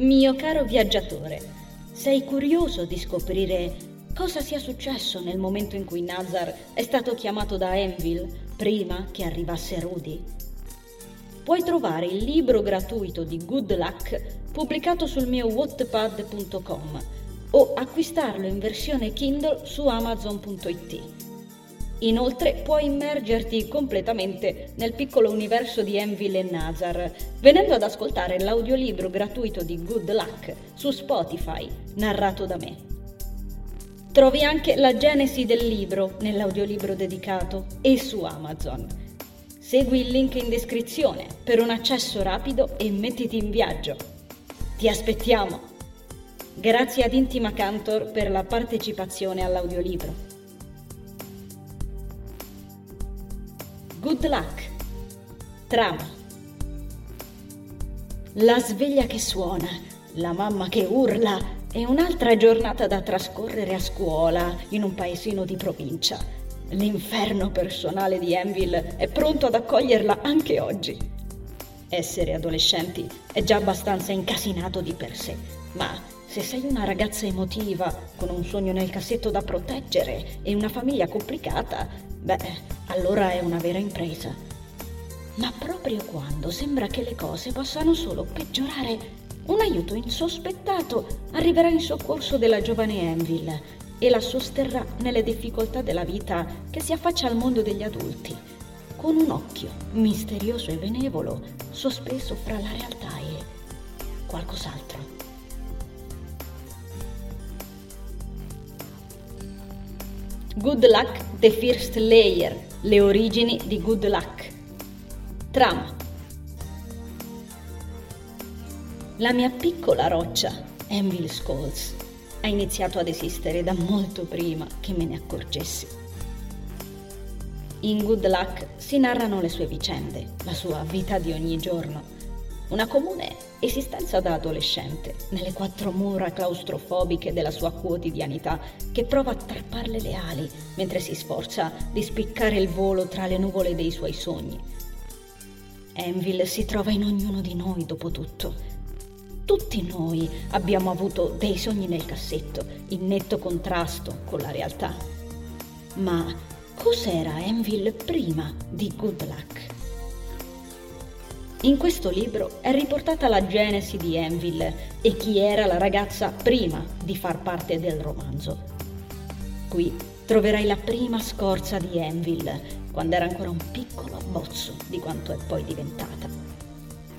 Mio caro viaggiatore, sei curioso di scoprire cosa sia successo nel momento in cui Nazar è stato chiamato da Envil prima che arrivasse Rudy? Puoi trovare il libro gratuito di Good Luck pubblicato sul mio wattpad.com o acquistarlo in versione Kindle su amazon.it. Inoltre puoi immergerti completamente nel piccolo universo di Envil e Nazar, venendo ad ascoltare l'audiolibro gratuito di Good Luck su Spotify, narrato da me. Trovi anche la genesi del libro nell'audiolibro dedicato e su Amazon. Segui il link in descrizione per un accesso rapido e mettiti in viaggio. Ti aspettiamo! Grazie ad Intima Cantor per la partecipazione all'audiolibro. Good luck. Trama. La sveglia che suona, la mamma che urla e un'altra giornata da trascorrere a scuola in un paesino di provincia. L'inferno personale di Enville è pronto ad accoglierla anche oggi. Essere adolescenti è già abbastanza incasinato di per sé, ma se sei una ragazza emotiva, con un sogno nel cassetto da proteggere e una famiglia complicata, Beh, allora è una vera impresa. Ma proprio quando sembra che le cose possano solo peggiorare, un aiuto insospettato arriverà in soccorso della giovane Enville e la sosterrà nelle difficoltà della vita che si affaccia al mondo degli adulti, con un occhio misterioso e benevolo sospeso fra la realtà e qualcos'altro. Good Luck The First Layer, le origini di Good Luck. Trama. La mia piccola roccia, Enville Scholes, ha iniziato ad esistere da molto prima che me ne accorgessi. In Good Luck si narrano le sue vicende, la sua vita di ogni giorno una comune esistenza da adolescente, nelle quattro mura claustrofobiche della sua quotidianità, che prova a trapparle le ali mentre si sforza di spiccare il volo tra le nuvole dei suoi sogni. Enville si trova in ognuno di noi, dopo tutto. Tutti noi abbiamo avuto dei sogni nel cassetto, in netto contrasto con la realtà. Ma cos'era Enville prima di Good Luck? In questo libro è riportata la genesi di Enville e chi era la ragazza prima di far parte del romanzo. Qui troverai la prima scorza di Enville, quando era ancora un piccolo abbozzo di quanto è poi diventata.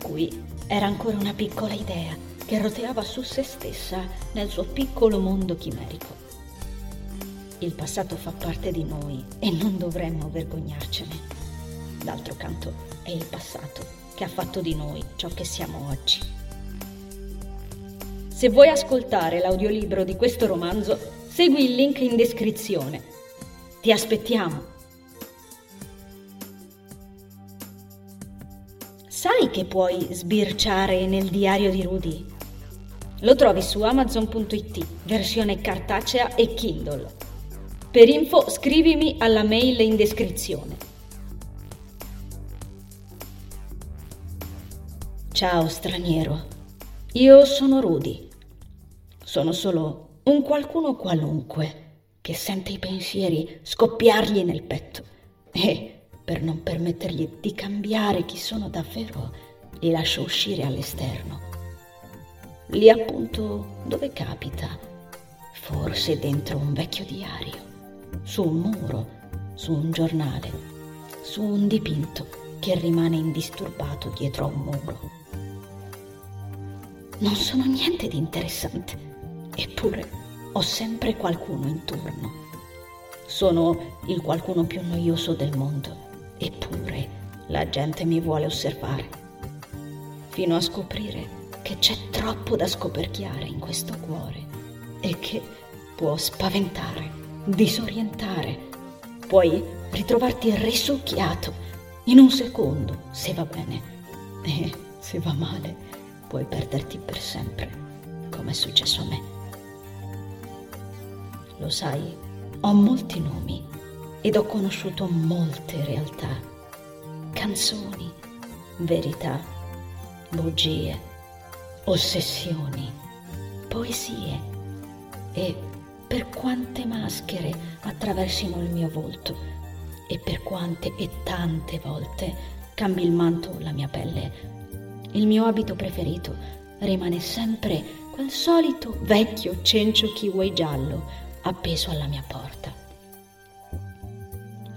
Qui era ancora una piccola idea che roteava su se stessa nel suo piccolo mondo chimerico. Il passato fa parte di noi e non dovremmo vergognarcene. D'altro canto è il passato che ha fatto di noi ciò che siamo oggi. Se vuoi ascoltare l'audiolibro di questo romanzo, segui il link in descrizione. Ti aspettiamo! Sai che puoi sbirciare nel diario di Rudy? Lo trovi su amazon.it, versione cartacea e Kindle. Per info scrivimi alla mail in descrizione. Ciao straniero, io sono Rudy. Sono solo un qualcuno qualunque che sente i pensieri scoppiargli nel petto e per non permettergli di cambiare chi sono davvero, li lascio uscire all'esterno. Lì appunto dove capita, forse dentro un vecchio diario, su un muro, su un giornale, su un dipinto che rimane indisturbato dietro a un muro non sono niente di interessante, eppure ho sempre qualcuno intorno. Sono il qualcuno più noioso del mondo, eppure la gente mi vuole osservare, fino a scoprire che c'è troppo da scoperchiare in questo cuore e che può spaventare, disorientare, puoi ritrovarti risucchiato in un secondo, se va bene, e se va male puoi perderti per sempre, come è successo a me. Lo sai, ho molti nomi ed ho conosciuto molte realtà, canzoni, verità, bugie, ossessioni, poesie e per quante maschere attraversino il mio volto e per quante e tante volte cambi il manto o la mia pelle. Il mio abito preferito rimane sempre quel solito vecchio cencio kiwi giallo appeso alla mia porta.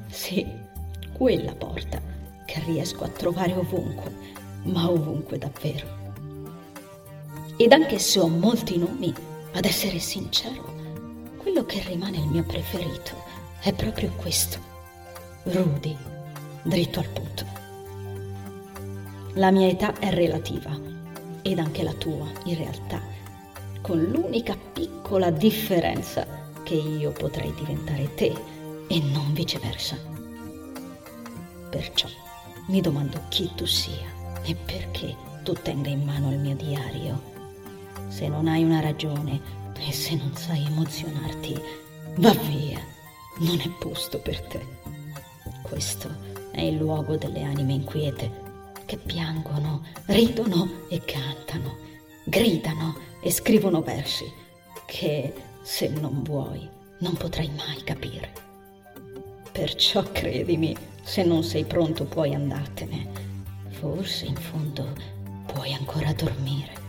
Sì, quella porta che riesco a trovare ovunque, ma ovunque davvero. Ed anche se ho molti nomi, ad essere sincero, quello che rimane il mio preferito è proprio questo. Rudy, dritto al punto. La mia età è relativa, ed anche la tua, in realtà, con l'unica piccola differenza che io potrei diventare te e non viceversa. Perciò mi domando chi tu sia e perché tu tenga in mano il mio diario. Se non hai una ragione e se non sai emozionarti, va via, non è posto per te. Questo è il luogo delle anime inquiete che piangono, ridono e cantano, gridano e scrivono versi che, se non vuoi, non potrai mai capire. Perciò credimi, se non sei pronto puoi andartene. Forse in fondo puoi ancora dormire.